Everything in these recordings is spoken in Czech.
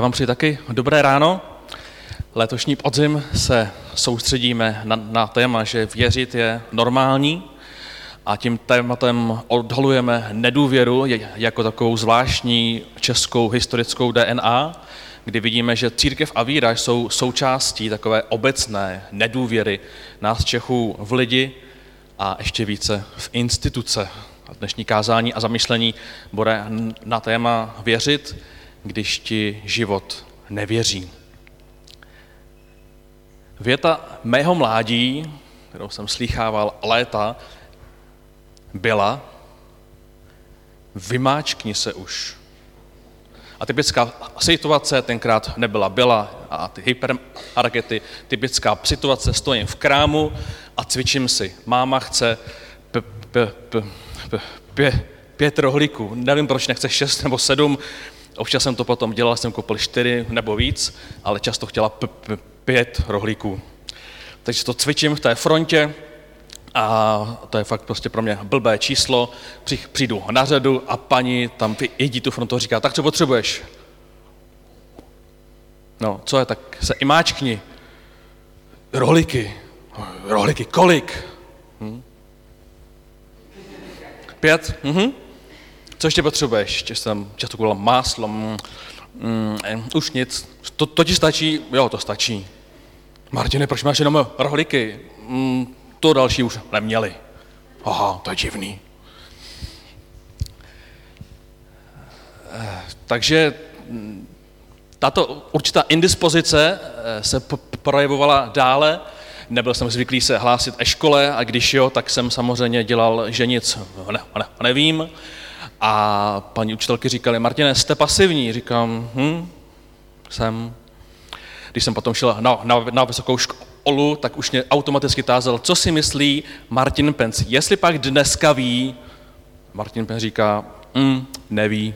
já vám přeji taky dobré ráno. Letošní podzim se soustředíme na, na téma, že věřit je normální a tím tématem odhalujeme nedůvěru jako takovou zvláštní českou historickou DNA, kdy vidíme, že církev a víra jsou součástí takové obecné nedůvěry nás Čechů v lidi a ještě více v instituce. A dnešní kázání a zamyšlení bude na téma věřit, když ti život nevěří. Věta mého mládí, kterou jsem slýchával léta, byla vymáčkni se už. A typická situace tenkrát nebyla byla a ty hyperargety, typická situace, stojím v krámu a cvičím si. Máma chce p- p- p- p- p- pět rohlíků. Nevím, proč nechce šest nebo sedm. Občas jsem to potom dělal, jsem koupil čtyři nebo víc, ale často chtěla p- p- pět rohlíků. Takže to cvičím v té frontě a to je fakt prostě pro mě blbé číslo. Přijdu na řadu a paní tam jedí tu frontu říká, tak co potřebuješ? No, co je, tak se i máčkni. Rohlíky. Rohlíky, kolik? Hm? Pět? Mhm. Co ještě potřebuješ? Ještě jsem často koupil máslo. Mm, mm, už nic. To, to ti stačí? Jo, to stačí. Martine, proč máš jenom rohlíky? Mm, to další už neměli. Aha, to je divný. Takže mm, tato určitá indispozice eh, se projevovala dále. Nebyl jsem zvyklý se hlásit e škole a když jo, tak jsem samozřejmě dělal, že nic ne, ne, nevím. A paní učitelky říkali, Martine, jste pasivní. Říkám, hm, jsem. Když jsem potom šel na, na, na vysokou školu, tak už mě automaticky tázal, co si myslí Martin Pence. Jestli pak dneska ví, Martin Pence říká, hm, neví,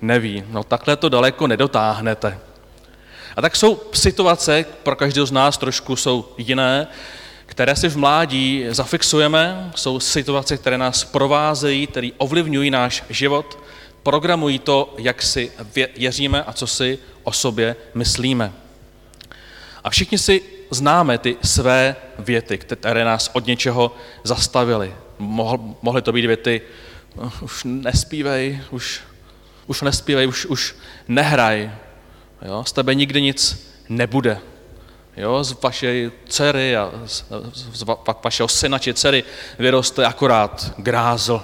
neví. No takhle to daleko nedotáhnete. A tak jsou situace, pro každého z nás trošku jsou jiné, které si v mládí zafixujeme, jsou situace, které nás provázejí, které ovlivňují náš život, programují to, jak si věříme a co si o sobě myslíme. A všichni si známe ty své věty, které nás od něčeho zastavily. Mohly to být věty, už nespívej, už, už nespívej, už, už nehraj, jo? z tebe nikdy nic nebude jo, z vaší dcery a z, z vašeho syna či dcery vyroste akorát grázl.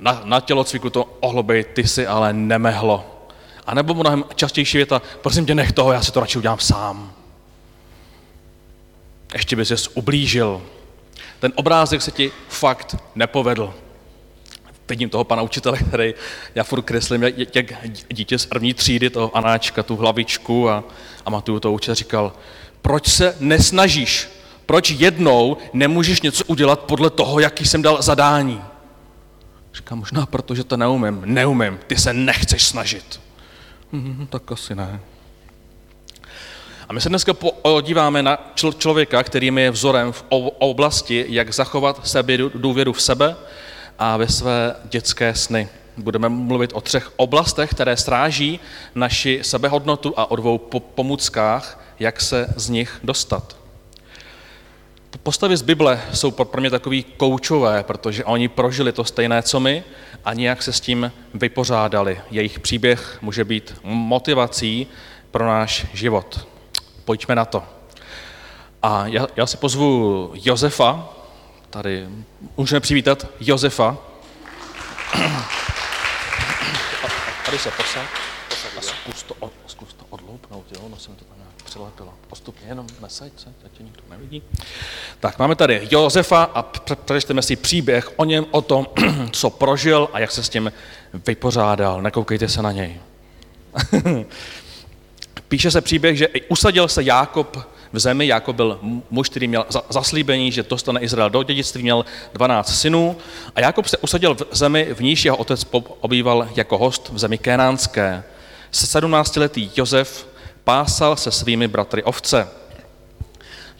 Na, na tělocviku to ohlobej, ty si ale nemehlo. A nebo mnohem častější věta, prosím tě, nech toho, já si to radši udělám sám. Ještě by ses ublížil. Ten obrázek se ti fakt nepovedl. Vidím toho pana učitele, který já furt kreslím, jak, jak dítě z první třídy, toho Anáčka, tu hlavičku a, a Matuju to učitel říkal, proč se nesnažíš? Proč jednou nemůžeš něco udělat podle toho, jaký jsem dal zadání? Říkám, možná proto, že to neumím. Neumím, ty se nechceš snažit. Hmm, tak asi ne. A my se dneska podíváme na člověka, který je vzorem v oblasti, jak zachovat sebe důvěru v sebe a ve své dětské sny. Budeme mluvit o třech oblastech, které stráží naši sebehodnotu a o dvou pomůckách, jak se z nich dostat. Postavy z Bible jsou pro mě takový koučové, protože oni prožili to stejné, co my, a nějak se s tím vypořádali. Jejich příběh může být motivací pro náš život. Pojďme na to. A já, já si pozvu Josefa, tady můžeme přivítat Josefa. Tady se posaď a zkus to, zkus to odloupnout, jo, no jsem to tam přilepilo. Postupně jenom nesaď se, teď nikdo nevidí. Tak máme tady Josefa a přečteme si příběh o něm, o tom, co prožil a jak se s tím vypořádal. Nekoukejte se na něj. Píše se příběh, že usadil se Jákob v zemi. Jákob byl muž, který měl zaslíbení, že dostane Izrael do dědictví, měl 12 synů. A Jákob se usadil v zemi, v níž jeho otec obýval jako host v zemi kénánské. Se 17-letý Josef pásal se svými bratry ovce.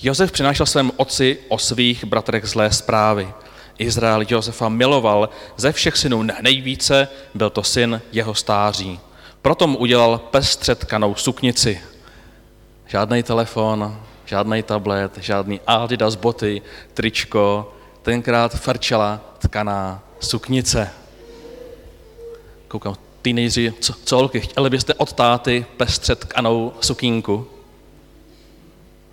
Josef přinášel svému otci o svých bratrech zlé zprávy. Izrael Josefa miloval ze všech synů nejvíce, byl to syn jeho stáří. Proto mu udělal pestřetkanou suknici. Žádný telefon, žádný tablet, žádný Adidas boty, tričko, tenkrát frčela tkaná suknice. Koukám, teenageři, co, colky, chtěli byste od táty pestře tkanou sukínku?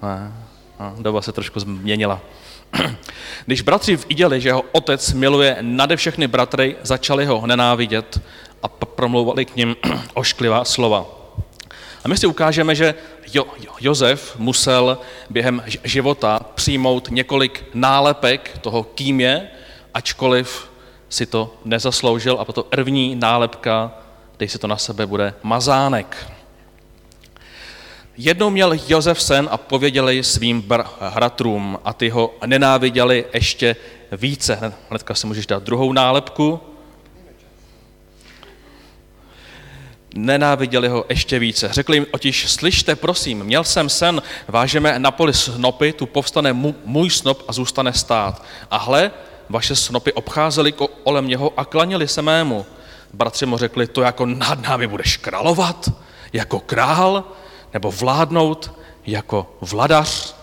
Ne, no, doba se trošku změnila. Když bratři viděli, že jeho otec miluje nade všechny bratry, začali ho nenávidět a promlouvali k ním ošklivá slova. A my si ukážeme, že jo, Josef musel během života přijmout několik nálepek toho, kým je, ačkoliv si to nezasloužil a proto první nálepka, dej si to na sebe, bude mazánek. Jednou měl Josef sen a pověděli svým bratrům a ty ho nenáviděli ještě více. Hnedka si můžeš dát druhou nálepku. Nenáviděli ho ještě více. Řekli jim otiž, slyšte, prosím, měl jsem sen, vážeme na poli snopy, tu povstane můj snop a zůstane stát. A hle, vaše snopy obcházely kolem něho a klanili se mému. Bratři mu řekli, to jako nad námi budeš královat, jako král, nebo vládnout jako vladař.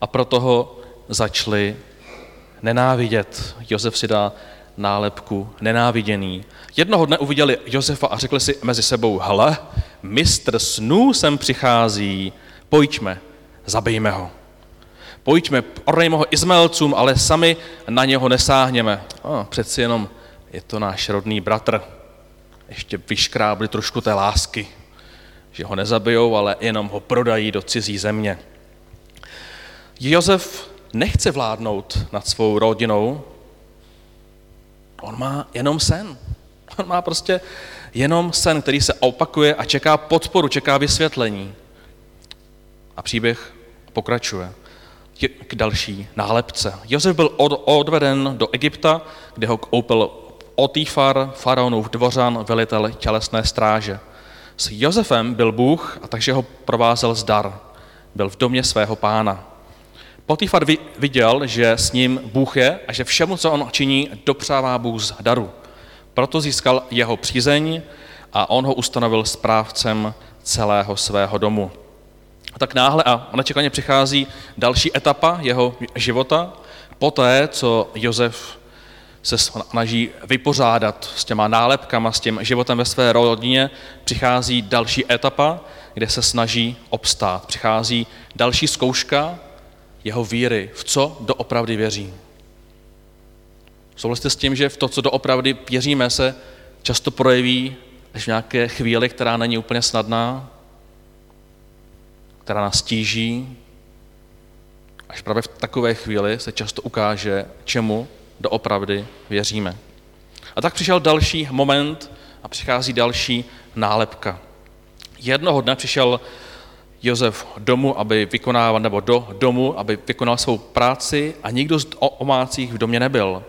A proto ho začali nenávidět. Josef si dá nálepku nenáviděný. Jednoho dne uviděli Josefa a řekli si mezi sebou, hele, mistr snů sem přichází, pojďme, zabijme ho. Pojďme, ornejme ho Izmaelcům, ale sami na něho nesáhněme. O, přeci jenom je to náš rodný bratr. Ještě vyškrábli trošku té lásky že ho nezabijou, ale jenom ho prodají do cizí země. Josef nechce vládnout nad svou rodinou, on má jenom sen. On má prostě jenom sen, který se opakuje a čeká podporu, čeká vysvětlení. A příběh pokračuje k další nálepce. Josef byl odveden do Egypta, kde ho koupil Otýfar, faraonův dvořan, velitel tělesné stráže. S Josefem byl Bůh a takže ho provázel zdar. Byl v domě svého pána. Potifar viděl, že s ním Bůh je a že všemu, co on činí, dopřává Bůh z daru. Proto získal jeho přízeň a on ho ustanovil správcem celého svého domu. A tak náhle a nečekaně přichází další etapa jeho života, poté, co Josef se snaží vypořádat s těma nálepkama, s tím životem ve své rodině, přichází další etapa, kde se snaží obstát. Přichází další zkouška jeho víry, v co doopravdy věří. Souhlasíte s tím, že v to, co doopravdy věříme, se často projeví až v nějaké chvíli, která není úplně snadná, která nás tíží, až právě v takové chvíli se často ukáže, čemu doopravdy věříme. A tak přišel další moment a přichází další nálepka. Jednoho dne přišel Josef domů, aby vykonával, nebo do domu, aby vykonal svou práci a nikdo z omácích v domě nebyl.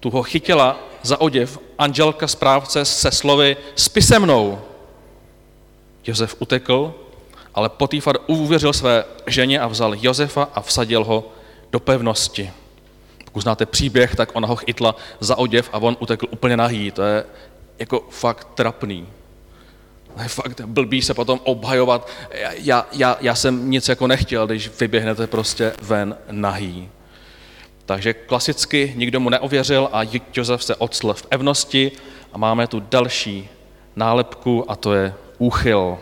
Tu ho chytila za oděv anželka správce se slovy spí se mnou. Josef utekl, ale Potýfar uvěřil své ženě a vzal Josefa a vsadil ho do pevnosti. Pokud znáte příběh, tak ona ho chytla za oděv a on utekl úplně nahý. To je jako fakt trapný. To je fakt blbý se potom obhajovat. Já, já, já jsem nic jako nechtěl, když vyběhnete prostě ven nahý. Takže klasicky nikdo mu neověřil a Josef se odsl v evnosti a máme tu další nálepku a to je úchyl.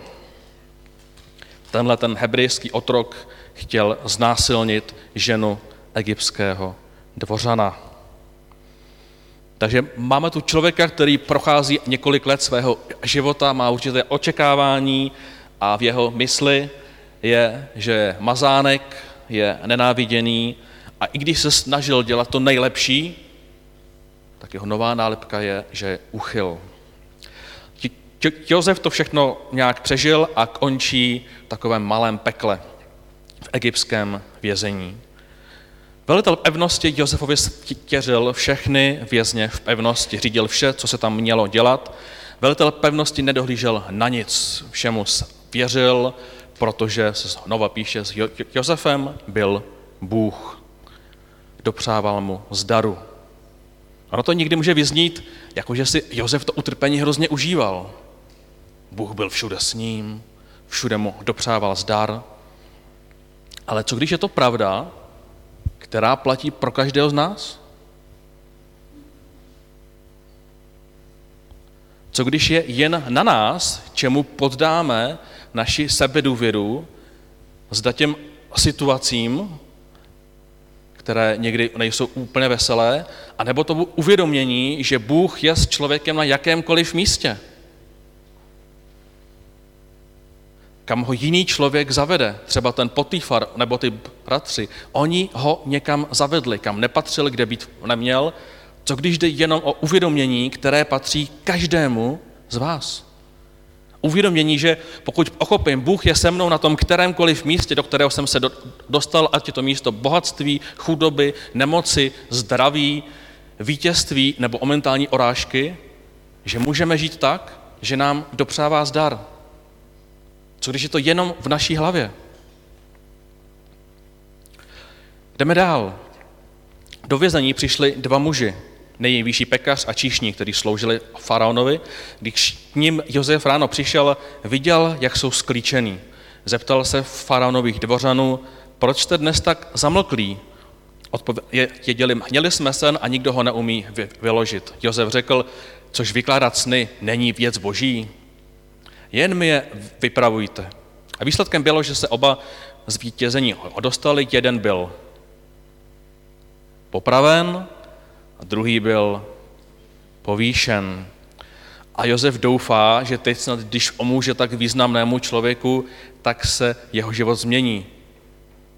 Tenhle ten hebrejský otrok chtěl znásilnit ženu egyptského dvořana. Takže máme tu člověka, který prochází několik let svého života, má určité očekávání a v jeho mysli je, že je mazánek, je nenáviděný a i když se snažil dělat to nejlepší, tak jeho nová nálepka je, že je uchyl. Josef to všechno nějak přežil a končí v takovém malém pekle v egyptském vězení. Velitel pevnosti Josefovi stěřil všechny vězně v pevnosti, řídil vše, co se tam mělo dělat. Velitel pevnosti nedohlížel na nic, všemu věřil, protože se znova píše, s Josefem byl Bůh. Dopřával mu zdaru. Ono to nikdy může vyznít, jako že si Josef to utrpení hrozně užíval. Bůh byl všude s ním, všude mu dopřával zdar. Ale co když je to pravda, která platí pro každého z nás? Co když je jen na nás, čemu poddáme naši sebedůvěru, zda těm situacím, které někdy nejsou úplně veselé, anebo tomu uvědomění, že Bůh je s člověkem na jakémkoliv místě. Kam ho jiný člověk zavede, třeba ten Potýfar nebo ty bratři, oni ho někam zavedli, kam nepatřil, kde být neměl, co když jde jenom o uvědomění, které patří každému z vás? Uvědomění, že pokud ochopím, Bůh je se mnou na tom kterémkoliv místě, do kterého jsem se dostal, ať je to místo bohatství, chudoby, nemoci, zdraví, vítězství nebo momentální orážky, že můžeme žít tak, že nám dopřává zdar. Co když je to jenom v naší hlavě? Jdeme dál. Do vězení přišli dva muži, nejvyšší pekař a číšní, kteří sloužili faraonovi. Když k ním Josef ráno přišel, viděl, jak jsou sklíčený. Zeptal se faraonových dvořanů, proč jste dnes tak zamlklí? Odpověděli, měli jsme sen a nikdo ho neumí vyložit. Josef řekl, což vykládat sny není věc boží. Jen mi je vypravujte. A výsledkem bylo, že se oba zvítězení dostali. Jeden byl popraven a druhý byl povýšen. A Josef doufá, že teď snad, když omůže tak významnému člověku, tak se jeho život změní.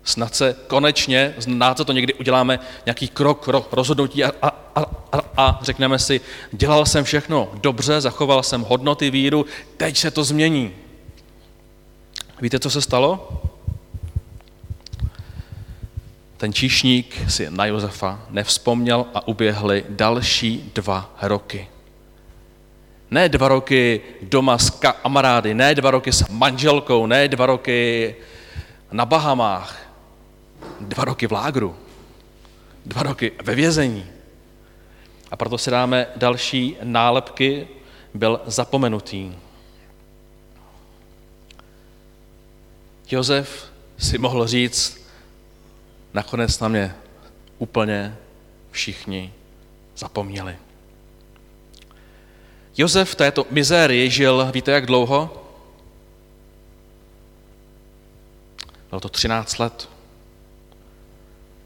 Snad se konečně, znáte to někdy, uděláme nějaký krok, rozhodnutí a, a, a, a řekneme si, dělal jsem všechno dobře, zachoval jsem hodnoty víru, teď se to změní. Víte, co se stalo? Ten číšník si na Josefa nevzpomněl a uběhly další dva roky. Ne dva roky doma s kamarády, ne dva roky s manželkou, ne dva roky na Bahamách, dva roky v lágru, dva roky ve vězení. A proto si dáme další nálepky, byl zapomenutý. Josef si mohl říct, nakonec na mě úplně všichni zapomněli. Josef v této mizérii žil, víte jak dlouho? Bylo to 13 let.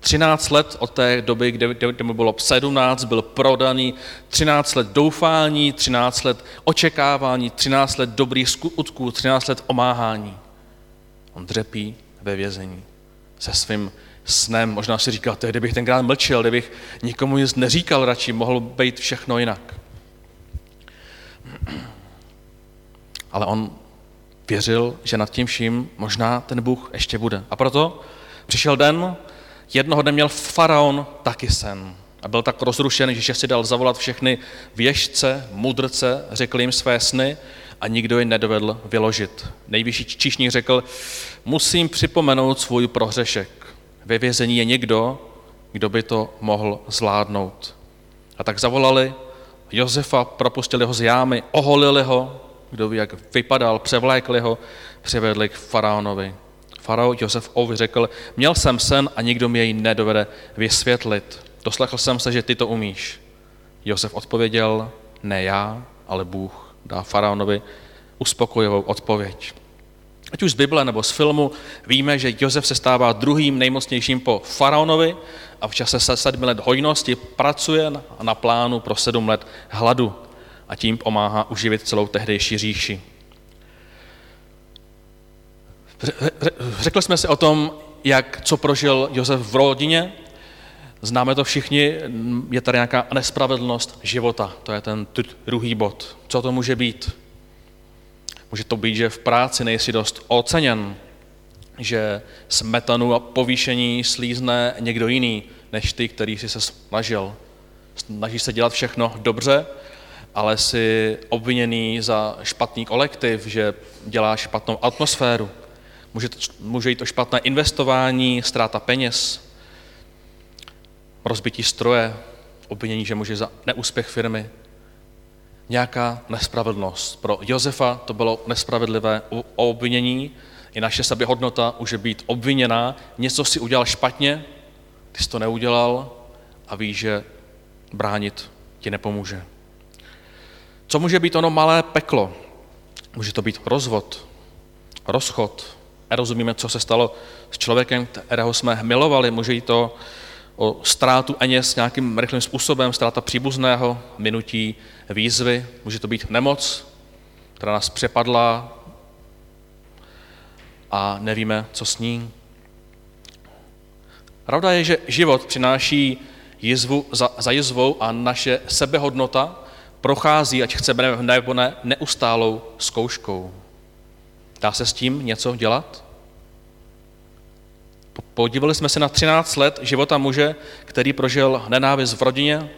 13 let od té doby, kde, kde mu bylo 17, byl prodaný, 13 let doufání, 13 let očekávání, 13 let dobrých skutků, 13 let omáhání. On dřepí ve vězení se svým snem. Možná si říkal, to kdybych tenkrát mlčel, kdybych nikomu nic neříkal radši, mohlo být všechno jinak. Ale on věřil, že nad tím vším možná ten Bůh ještě bude. A proto přišel den, jednoho dne měl faraon taky sen. A byl tak rozrušen, že si dal zavolat všechny věžce, mudrce, řekl jim své sny a nikdo je nedovedl vyložit. Nejvyšší číšník řekl, musím připomenout svůj prohřešek. Ve vězení je někdo, kdo by to mohl zvládnout. A tak zavolali Josefa, propustili ho z jámy, oholili ho, kdo ví, jak vypadal, převlékli ho, přivedli k faraonovi. Farao Josef Ovi řekl, měl jsem sen a nikdo mi jej nedovede vysvětlit. Doslechl jsem se, že ty to umíš. Josef odpověděl, ne já, ale Bůh dá faraonovi uspokojivou odpověď. Ať už z Bible nebo z filmu víme, že Josef se stává druhým nejmocnějším po faraonovi a v čase sedmi let hojnosti pracuje na plánu pro sedm let hladu a tím pomáhá uživit celou tehdejší říši. Řekli jsme si o tom, jak, co prožil Josef v rodině. Známe to všichni, je tady nějaká nespravedlnost života. To je ten druhý bod. Co to může být? Může to být, že v práci nejsi dost oceněn, že smetanu a povýšení slízne někdo jiný, než ty, který jsi se snažil. Snažíš se dělat všechno dobře, ale jsi obviněný za špatný kolektiv, že děláš špatnou atmosféru. Může, může jít o špatné investování, ztráta peněz, rozbití stroje, obvinění, že může za neúspěch firmy. nějaká nespravedlnost. Pro Josefa to bylo nespravedlivé obvinění, i naše sebehodnota může být obviněná, něco si udělal špatně, ty jsi to neudělal a víš, že bránit ti nepomůže. Co může být ono malé peklo? Může to být rozvod, rozchod. Nerozumíme, co se stalo s člověkem, kterého jsme milovali. Může jít to o ztrátu s nějakým rychlým způsobem, ztráta příbuzného, minutí výzvy. Může to být nemoc, která nás přepadla a nevíme, co s ní. Pravda je, že život přináší jizvu za, za jizvou a naše sebehodnota prochází, ať chceme nebo ne, neustálou zkouškou. Dá se s tím něco dělat? Podívali jsme se na 13 let života muže, který prožil nenávist v rodině,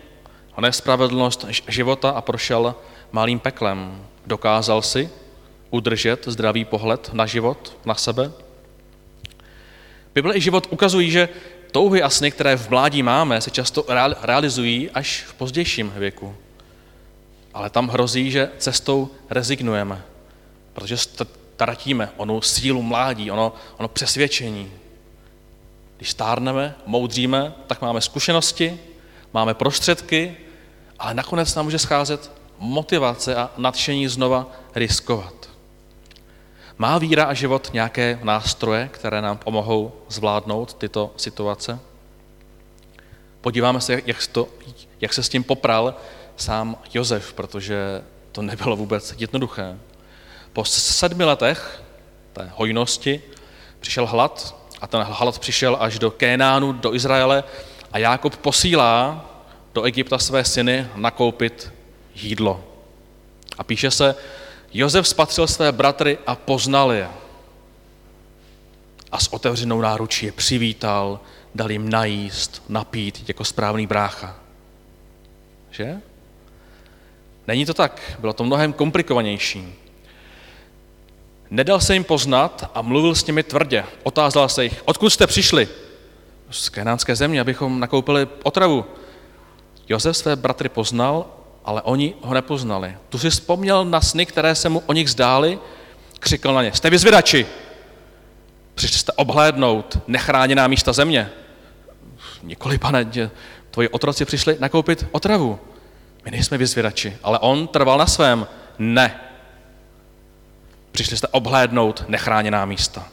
nespravedlnost života a prošel malým peklem. Dokázal si udržet zdravý pohled na život, na sebe? Bible i život ukazují, že touhy a sny, které v mládí máme, se často realizují až v pozdějším věku. Ale tam hrozí, že cestou rezignujeme, protože ztratíme onu sílu mládí, ono, ono přesvědčení. Když stárneme, moudříme, tak máme zkušenosti, máme prostředky, ale nakonec nám může scházet motivace a nadšení znova riskovat. Má víra a život nějaké nástroje, které nám pomohou zvládnout tyto situace? Podíváme se, jak, to, jak se s tím popral sám Josef, protože to nebylo vůbec jednoduché. Po sedmi letech té hojnosti přišel hlad a ten hlad přišel až do Kénánu, do Izraele a Jákob posílá do Egypta své syny nakoupit jídlo. A píše se, Josef spatřil své bratry a poznal je. A s otevřenou náručí je přivítal, dal jim najíst, napít jako správný brácha. Že? Není to tak, bylo to mnohem komplikovanější. Nedal se jim poznat a mluvil s nimi tvrdě. Otázal se jich, odkud jste přišli? Z kenánské země, abychom nakoupili otravu. Josef své bratry poznal ale oni ho nepoznali. Tu si vzpomněl na sny, které se mu o nich zdály, křikl na ně, jste vyzvědači, přišli jste obhlédnout nechráněná místa země. Nikoli, pane, tvoji otroci přišli nakoupit otravu. My nejsme vyzvědači, ale on trval na svém. Ne. Přišli jste obhlédnout nechráněná místa.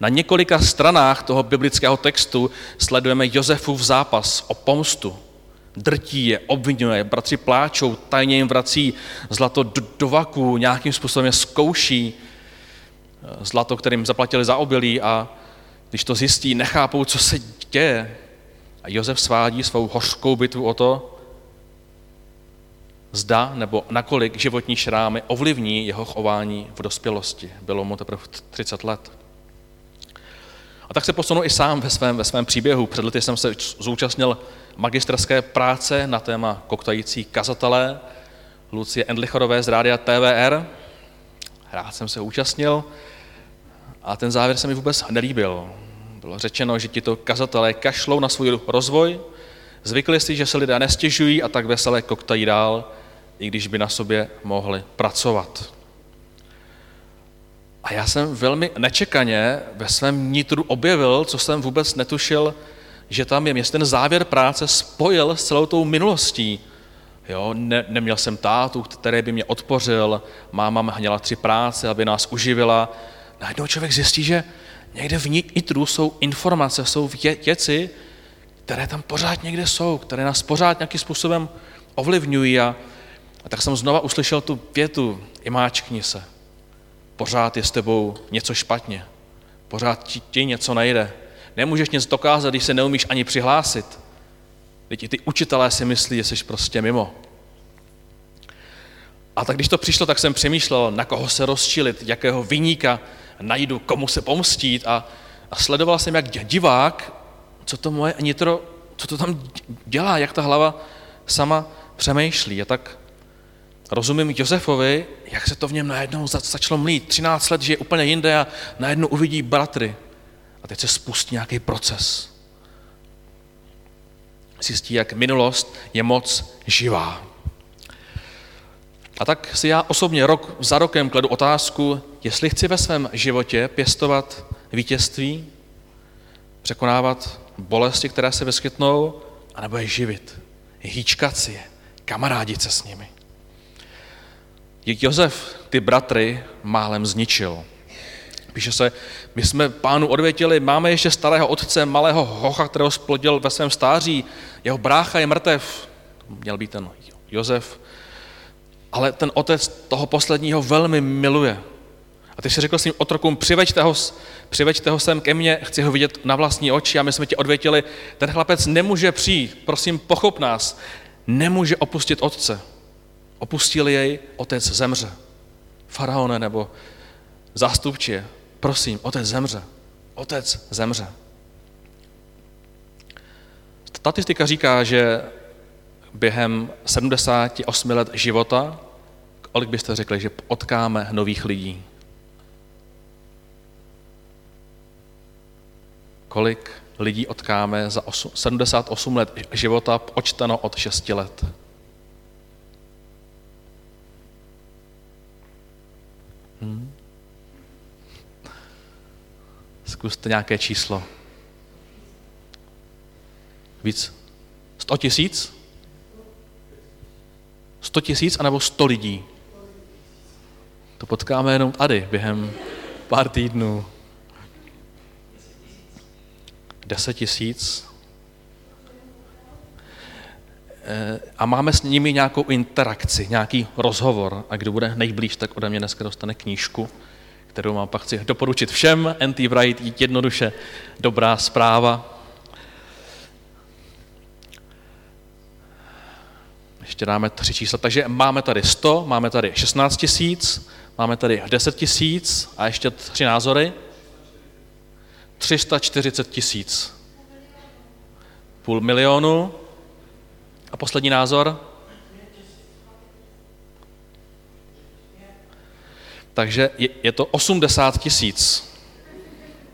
Na několika stranách toho biblického textu sledujeme Josefův zápas o pomstu, drtí je, obvinuje, bratři pláčou, tajně jim vrací zlato do, do vaku, nějakým způsobem je zkouší, eh, zlato, kterým zaplatili za obilí a když to zjistí, nechápou, co se děje. A Josef svádí svou hořkou bitvu o to, zda nebo nakolik životní šrámy ovlivní jeho chování v dospělosti. Bylo mu teprve 30 let. A tak se posunu i sám ve svém, ve svém příběhu. Před lety jsem se zúčastnil magisterské práce na téma koktající kazatelé Lucie Endlichorové z rádia TVR. Rád jsem se účastnil a ten závěr se mi vůbec nelíbil. Bylo řečeno, že tito kazatelé kašlou na svůj rozvoj, zvykli si, že se lidé nestěžují a tak veselé koktají dál, i když by na sobě mohli pracovat. A já jsem velmi nečekaně ve svém nitru objevil, co jsem vůbec netušil, že tam je. Mě ten závěr práce spojil s celou tou minulostí. Jo, ne, neměl jsem tátu, který by mě odpořil, máma měla tři práce, aby nás uživila. Najednou člověk zjistí, že někde v nitru jsou informace, jsou věci, které tam pořád někde jsou, které nás pořád nějakým způsobem ovlivňují. A, a tak jsem znova uslyšel tu větu, imáčkni se. Pořád je s tebou něco špatně. Pořád ti, ti něco nejde. Nemůžeš nic dokázat, když se neumíš ani přihlásit. Teď i ty učitelé si myslí, že jsi prostě mimo. A tak když to přišlo, tak jsem přemýšlel, na koho se rozčilit, jakého vyníka najdu, komu se pomstít a, a sledoval jsem jak divák, co to moje nitro, co to tam dělá, jak ta hlava sama přemýšlí. A tak rozumím Josefovi, jak se to v něm najednou začalo mlít. 13 let žije úplně jinde a najednou uvidí bratry. A teď se spustí nějaký proces. Zjistí, jak minulost je moc živá. A tak si já osobně rok za rokem kladu otázku, jestli chci ve svém životě pěstovat vítězství, překonávat bolesti, které se vyskytnou, anebo je živit, hýčkat si je, kamarádit se s nimi. Josef ty bratry málem zničil. Píše se, my jsme pánu odvětili, máme ještě starého otce, malého hocha, kterého splodil ve svém stáří, jeho brácha je mrtev, měl být ten Josef, ale ten otec toho posledního velmi miluje. A ty si řekl svým otrokům, přiveďte ho, přiveďte ho sem ke mně, chci ho vidět na vlastní oči a my jsme ti odvětili, ten chlapec nemůže přijít, prosím, pochop nás, nemůže opustit otce. Opustil jej, otec zemře. Faraone nebo zástupče, prosím, otec zemře. Otec zemře. Statistika říká, že během 78 let života, kolik byste řekli, že potkáme nových lidí? Kolik lidí otkáme za 8, 78 let života, očteno od 6 let? Hmm? Zkuste nějaké číslo. Víc? 100 tisíc? 100 tisíc anebo 100 lidí? To potkáme jenom tady během pár týdnů. 10 tisíc. A máme s nimi nějakou interakci, nějaký rozhovor. A kdo bude nejblíž, tak ode mě dneska dostane knížku, kterou mám pak chci doporučit všem. N.T. Wright, jednoduše dobrá zpráva. Ještě dáme tři čísla. Takže máme tady 100, máme tady 16 tisíc, máme tady 10 tisíc a ještě tři názory. 340 tisíc. Půl milionu. A poslední názor? Takže je, je to 80 tisíc.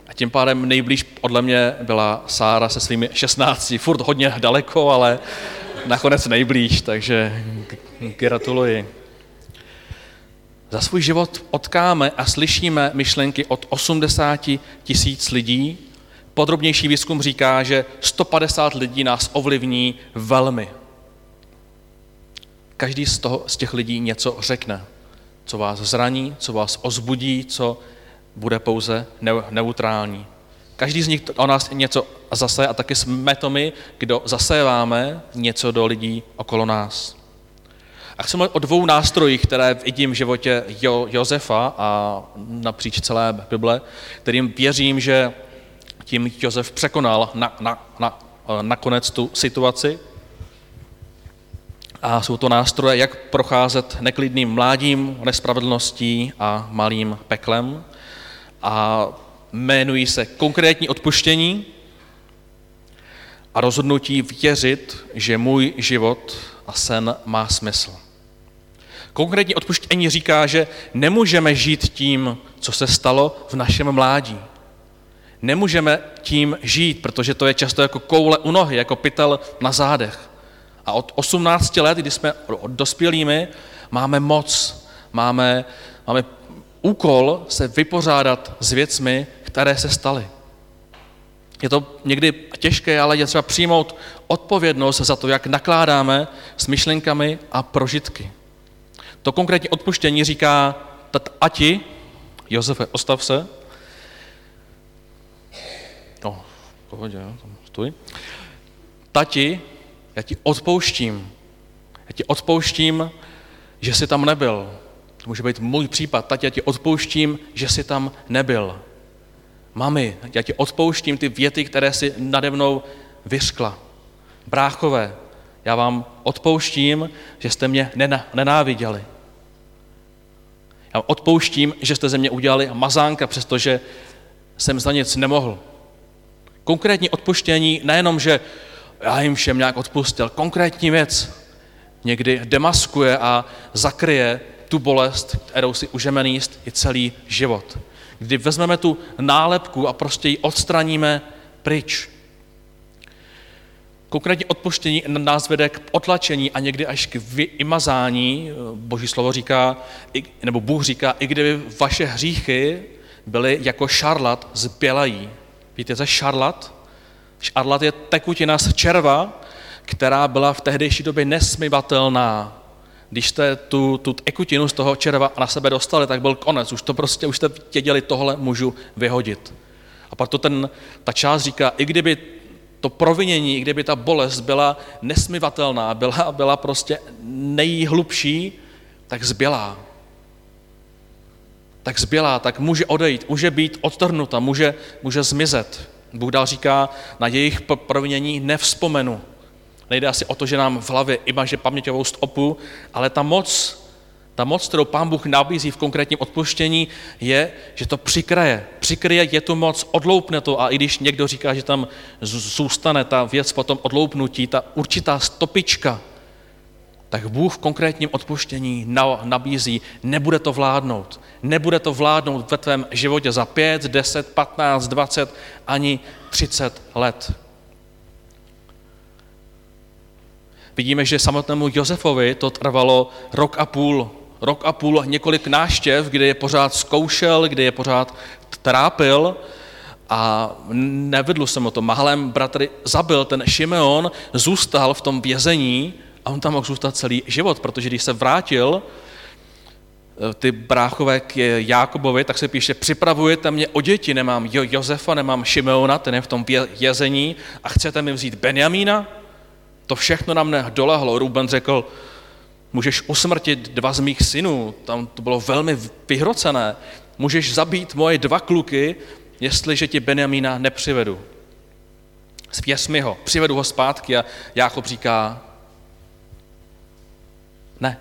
A tím pádem nejblíž podle mě byla Sára se svými 16, furt hodně daleko, ale nakonec nejblíž, takže gratuluji. Za svůj život odkáme a slyšíme myšlenky od 80 tisíc lidí. Podrobnější výzkum říká, že 150 lidí nás ovlivní velmi. Každý z, toho, z těch lidí něco řekne, co vás zraní, co vás ozbudí, co bude pouze neutrální. Každý z nich o nás něco zase a taky jsme to my, kdo zaséváme něco do lidí okolo nás. A chci mluvit o dvou nástrojích, které vidím v životě jo, Josefa a napříč celé Bible, kterým věřím, že tím Josef překonal na, na, na, nakonec tu situaci. A jsou to nástroje, jak procházet neklidným mládím, nespravedlností a malým peklem. A jmenují se konkrétní odpuštění a rozhodnutí věřit, že můj život a sen má smysl. Konkrétní odpuštění říká, že nemůžeme žít tím, co se stalo v našem mládí. Nemůžeme tím žít, protože to je často jako koule u nohy, jako pytel na zádech. A od 18 let, kdy jsme dospělými, máme moc, máme, máme úkol se vypořádat s věcmi, které se staly. Je to někdy těžké, ale je třeba přijmout odpovědnost za to, jak nakládáme s myšlenkami a prožitky. To konkrétní odpuštění říká, ati, Josefe, ostav se. No, pohodě, tam stůj. Tati, já ti odpouštím. Já ti odpouštím, že jsi tam nebyl. To může být můj případ. Tati, já ti odpouštím, že jsi tam nebyl. Mami, já ti odpouštím ty věty, které si nade mnou vyřkla. Bráchové, já vám odpouštím, že jste mě nenáviděli. Já vám odpouštím, že jste ze mě udělali mazánka, přestože jsem za nic nemohl. Konkrétní odpuštění nejenom, že já jim všem nějak odpustil, konkrétní věc někdy demaskuje a zakryje tu bolest, kterou si užeme níst i celý život. Kdy vezmeme tu nálepku a prostě ji odstraníme pryč. Konkrétně odpuštění nás vede k otlačení a někdy až k vymazání. Boží slovo říká, nebo Bůh říká, i kdyby vaše hříchy byly jako šarlat, zbělají. Víte, co šarlat? Šarlat je tekutina z červa, která byla v tehdejší době nesmyvatelná. Když jste tu, tu ekutinu z toho červa na sebe dostali, tak byl konec. Už to prostě, už jste věděli, tohle můžu vyhodit. A proto ten, ta část říká, i kdyby to provinění, i kdyby ta bolest byla nesmyvatelná, byla, byla prostě nejhlubší, tak zbělá. Tak zbělá, tak může odejít, může být odtrhnuta, může, může zmizet. Bůh dál říká, na jejich provinění nevzpomenu. Nejde asi o to, že nám v hlavě imaže paměťovou stopu, ale ta moc, ta moc, kterou Pán Bůh nabízí v konkrétním odpuštění, je, že to přikryje. Přikryje je tu moc, odloupne to a i když někdo říká, že tam zůstane ta věc potom odloupnutí, ta určitá stopička, tak Bůh v konkrétním odpuštění nabízí, nebude to vládnout. Nebude to vládnout ve tvém životě za 5, 10, 15, 20, ani 30 let. Vidíme, že samotnému Josefovi to trvalo rok a půl, rok a půl, několik náštěv, kdy je pořád zkoušel, kdy je pořád trápil a nevedlo se mu to. Mahlem bratry zabil ten Šimeon, zůstal v tom vězení a on tam mohl zůstat celý život, protože když se vrátil, eh, ty bráchové k Jákobovi, tak se píše, připravujete mě o děti, nemám Josefa, nemám Šimeona, ten je v tom vězení a chcete mi vzít Benjamína? To všechno na mne dolehlo. Ruben řekl, můžeš usmrtit dva z mých synů, tam to bylo velmi vyhrocené. Můžeš zabít moje dva kluky, jestliže ti Benjamína nepřivedu. Svěs mi ho, přivedu ho zpátky a Jákob říká, ne,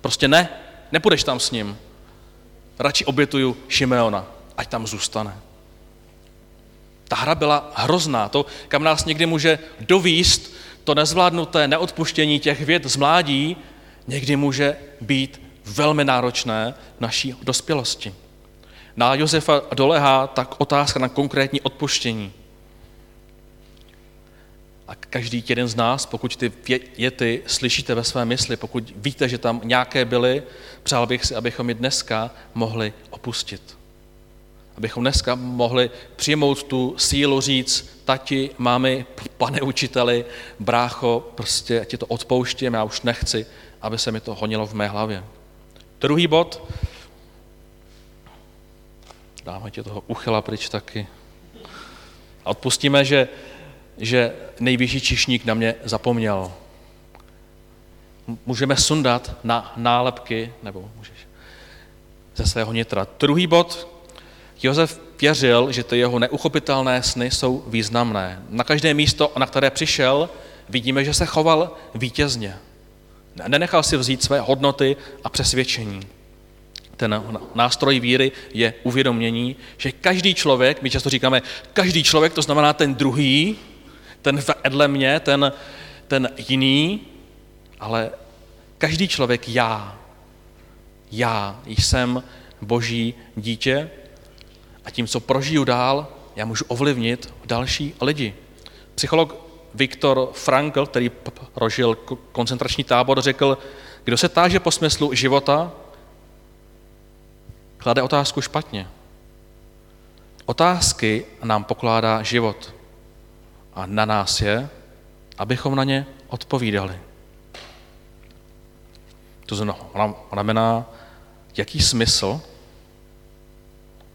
prostě ne, nepůjdeš tam s ním. Radši obětuju Šimeona, ať tam zůstane. Ta hra byla hrozná, to, kam nás někdy může dovíst to nezvládnuté neodpuštění těch věd z mládí, někdy může být velmi náročné v naší dospělosti. Na Josefa dolehá tak otázka na konkrétní odpuštění. A každý jeden z nás, pokud ty věty slyšíte ve své mysli, pokud víte, že tam nějaké byly, přál bych si, abychom je dneska mohli opustit abychom dneska mohli přijmout tu sílu říct, tati, mámy, pane učiteli, brácho, prostě ti to odpouštím, já už nechci, aby se mi to honilo v mé hlavě. Druhý bod, dáme ti toho uchyla pryč taky. A odpustíme, že, že nejvyšší čišník na mě zapomněl. Můžeme sundat na nálepky, nebo můžeš ze svého nitra. Druhý bod, Josef věřil, že ty jeho neuchopitelné sny jsou významné. Na každé místo, na které přišel, vidíme, že se choval vítězně. Nenechal si vzít své hodnoty a přesvědčení. Ten nástroj víry je uvědomění, že každý člověk, my často říkáme, každý člověk, to znamená ten druhý, ten vedle mě, ten, ten jiný, ale každý člověk já. Já jsem boží dítě a tím, co prožiju dál, já můžu ovlivnit další lidi. Psycholog Viktor Frankl, který prožil koncentrační tábor, řekl, kdo se táže po smyslu života, klade otázku špatně. Otázky nám pokládá život a na nás je, abychom na ně odpovídali. To znamená, jaký smysl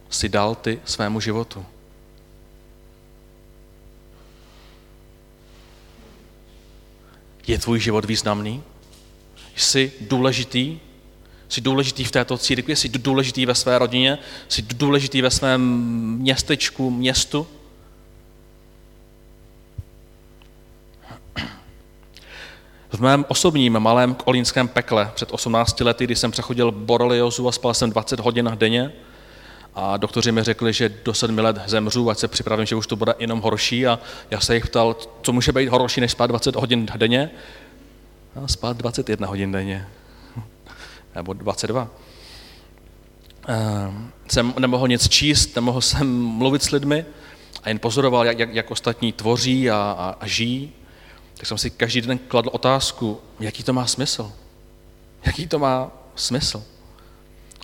si dal ty svému životu. Je tvůj život významný? Jsi důležitý? Jsi důležitý v této církvi? Jsi důležitý ve své rodině? Jsi důležitý ve svém městečku, městu? V mém osobním malém kolínském pekle před 18 lety, kdy jsem přechodil boreliozu a spal jsem 20 hodin denně, a doktoři mi řekli, že do sedmi let zemřu, ať se připravím, že už to bude jenom horší. A já se jich ptal, co může být horší, než spát 20 hodin denně. A spát 21 hodin denně. Nebo 22. Ehm, jsem nemohl nic číst, nemohl jsem mluvit s lidmi a jen pozoroval, jak, jak, jak ostatní tvoří a, a, a žijí, tak jsem si každý den kladl otázku, jaký to má smysl. Jaký to má smysl.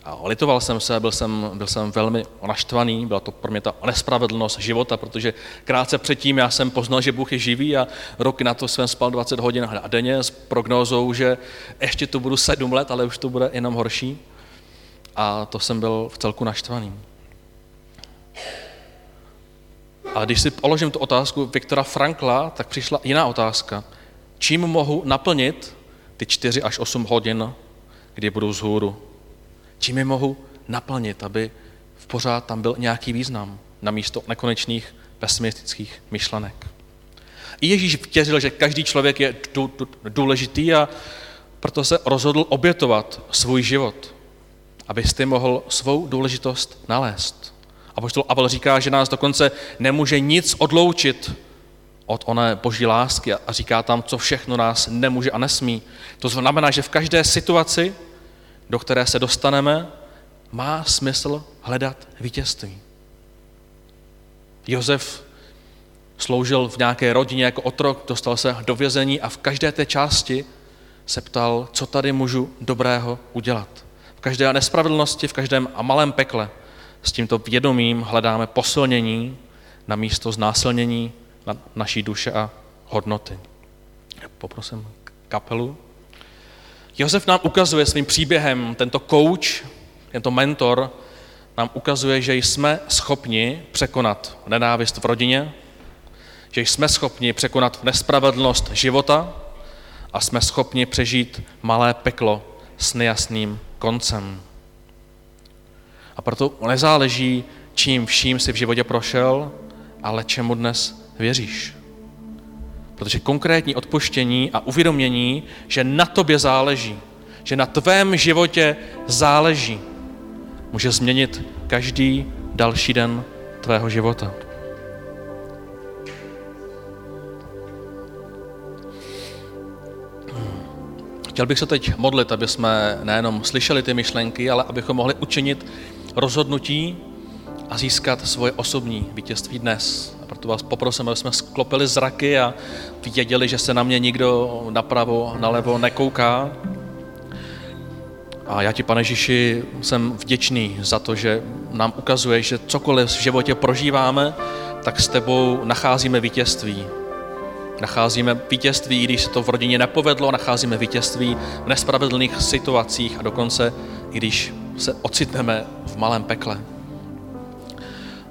A litoval jsem se, byl jsem, byl jsem velmi naštvaný, byla to pro mě ta nespravedlnost života, protože krátce předtím já jsem poznal, že Bůh je živý a roky na to jsem spal 20 hodin a denně s prognózou, že ještě tu budu sedm let, ale už to bude jenom horší. A to jsem byl v celku naštvaný. A když si položím tu otázku Viktora Frankla, tak přišla jiná otázka. Čím mohu naplnit ty 4 až 8 hodin, kdy budu vzhůru? Čím je mohu naplnit, aby v pořád tam byl nějaký význam na místo nekonečných pesimistických myšlenek? I Ježíš věřil, že každý člověk je důležitý a proto se rozhodl obětovat svůj život, abyste mohl svou důležitost nalézt. A poštol Abel říká, že nás dokonce nemůže nic odloučit od oné boží lásky a říká tam, co všechno nás nemůže a nesmí. To znamená, že v každé situaci, do které se dostaneme, má smysl hledat vítězství. Josef sloužil v nějaké rodině jako otrok, dostal se do vězení a v každé té části se ptal, co tady můžu dobrého udělat. V každé nespravedlnosti, v každém a malém pekle s tímto vědomím hledáme posilnění na místo znásilnění na naší duše a hodnoty. Poprosím kapelu. Josef nám ukazuje svým příběhem, tento coach, tento mentor, nám ukazuje, že jsme schopni překonat nenávist v rodině, že jsme schopni překonat nespravedlnost života a jsme schopni přežít malé peklo s nejasným koncem. A proto nezáleží, čím vším si v životě prošel, ale čemu dnes věříš. Protože konkrétní odpuštění a uvědomění, že na tobě záleží, že na tvém životě záleží, může změnit každý další den tvého života. Chtěl bych se teď modlit, aby jsme nejenom slyšeli ty myšlenky, ale abychom mohli učinit rozhodnutí a získat svoje osobní vítězství dnes. A proto vás poprosím, aby jsme sklopili zraky a věděli, že se na mě nikdo napravo, nalevo nekouká. A já ti, pane Ježíši, jsem vděčný za to, že nám ukazuje, že cokoliv v životě prožíváme, tak s tebou nacházíme vítězství. Nacházíme vítězství, když se to v rodině nepovedlo, nacházíme vítězství v nespravedlných situacích a dokonce i když se ocitneme v malém pekle.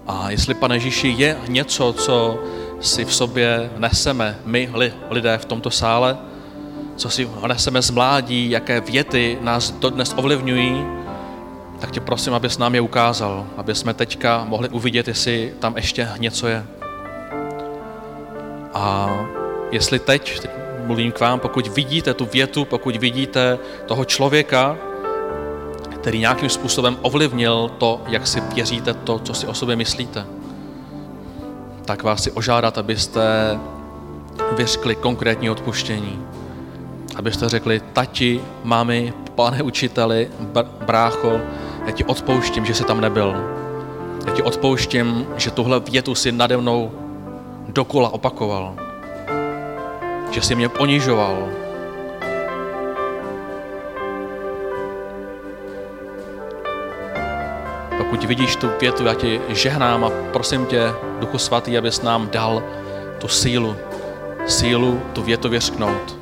A jestli, pane Ježíši, je něco, co si v sobě neseme, my lidé v tomto sále, co si neseme z mládí, jaké věty nás dodnes ovlivňují, tak tě prosím, abys nám je ukázal, aby jsme teďka mohli uvidět, jestli tam ještě něco je. A jestli teď, teď mluvím k vám, pokud vidíte tu větu, pokud vidíte toho člověka, který nějakým způsobem ovlivnil to, jak si věříte, to, co si o sobě myslíte, tak vás si ožádat, abyste vyřkli konkrétní odpuštění. Abyste řekli, tati, mami, pane učiteli, brácho, já ti odpouštím, že jsi tam nebyl. Já ti odpouštím, že tuhle větu si nade mnou dokola opakoval. Že jsi mě ponižoval, Pokud vidíš tu větu, já ti žehnám a prosím tě, Duchu Svatý, abys nám dal tu sílu, sílu tu větu vyřknout.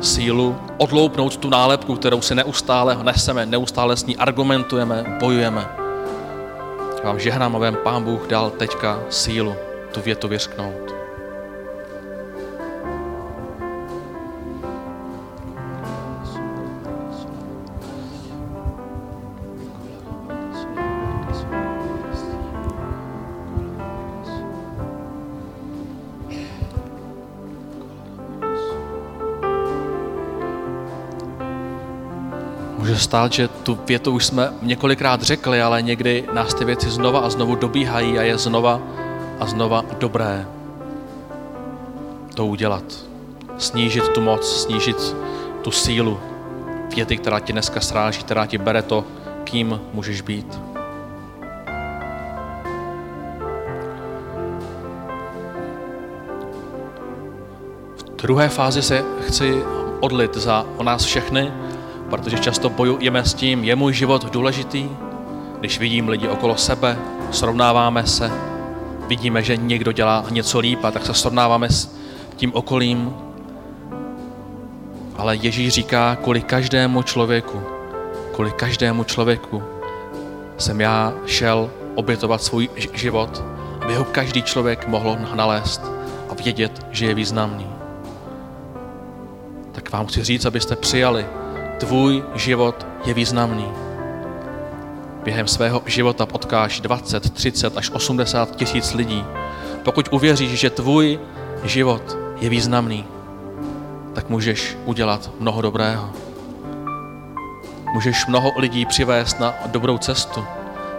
Sílu odloupnout tu nálepku, kterou si neustále neseme, neustále s ní argumentujeme, bojujeme. Vám žehnám, aby Pán Bůh dal teďka sílu tu větu vyřknout. stát, že tu větu už jsme několikrát řekli, ale někdy nás ty věci znova a znovu dobíhají a je znova a znova dobré to udělat. Snížit tu moc, snížit tu sílu věty, která ti dneska sráží, která ti bere to, kým můžeš být. V druhé fázi se chci odlit za o nás všechny, protože často bojujeme s tím, je můj život důležitý, když vidím lidi okolo sebe, srovnáváme se, vidíme, že někdo dělá něco líp a tak se srovnáváme s tím okolím. Ale Ježíš říká, kvůli každému člověku, kvůli každému člověku jsem já šel obětovat svůj život, aby ho každý člověk mohl nalézt a vědět, že je významný. Tak vám chci říct, abyste přijali, tvůj život je významný. Během svého života potkáš 20, 30 až 80 tisíc lidí. Pokud uvěříš, že tvůj život je významný, tak můžeš udělat mnoho dobrého. Můžeš mnoho lidí přivést na dobrou cestu.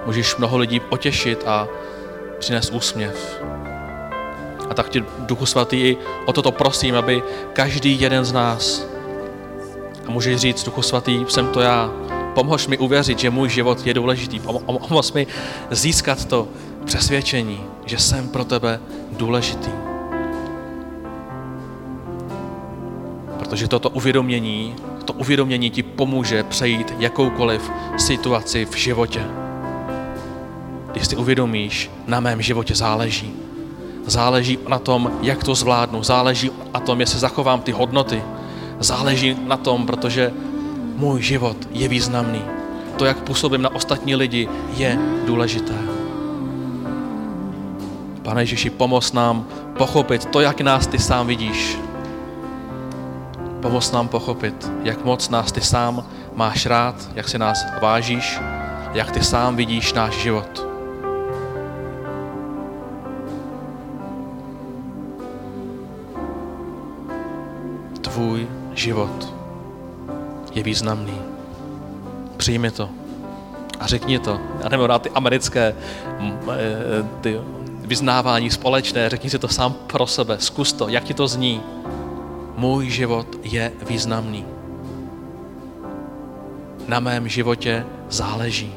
Můžeš mnoho lidí potěšit a přinést úsměv. A tak tě, Duchu Svatý, o toto prosím, aby každý jeden z nás, a můžeš říct, Duchu Svatý, jsem to já, pomož mi uvěřit, že můj život je důležitý, pomož mi získat to přesvědčení, že jsem pro tebe důležitý. Protože toto uvědomění, to uvědomění ti pomůže přejít jakoukoliv situaci v životě. Když si uvědomíš, na mém životě záleží. Záleží na tom, jak to zvládnu. Záleží na tom, jestli zachovám ty hodnoty. Záleží na tom, protože můj život je významný. To, jak působím na ostatní lidi, je důležité. Pane Ježíši, pomoz nám pochopit to, jak nás ty sám vidíš. Pomoz nám pochopit, jak moc nás ty sám máš rád, jak si nás vážíš, jak ty sám vidíš náš život. Život je významný. Přijmi to a řekni to. Já nemám rád ty americké e, ty vyznávání společné, řekni si to sám pro sebe, zkus to, jak ti to zní můj život je významný. Na mém životě záleží.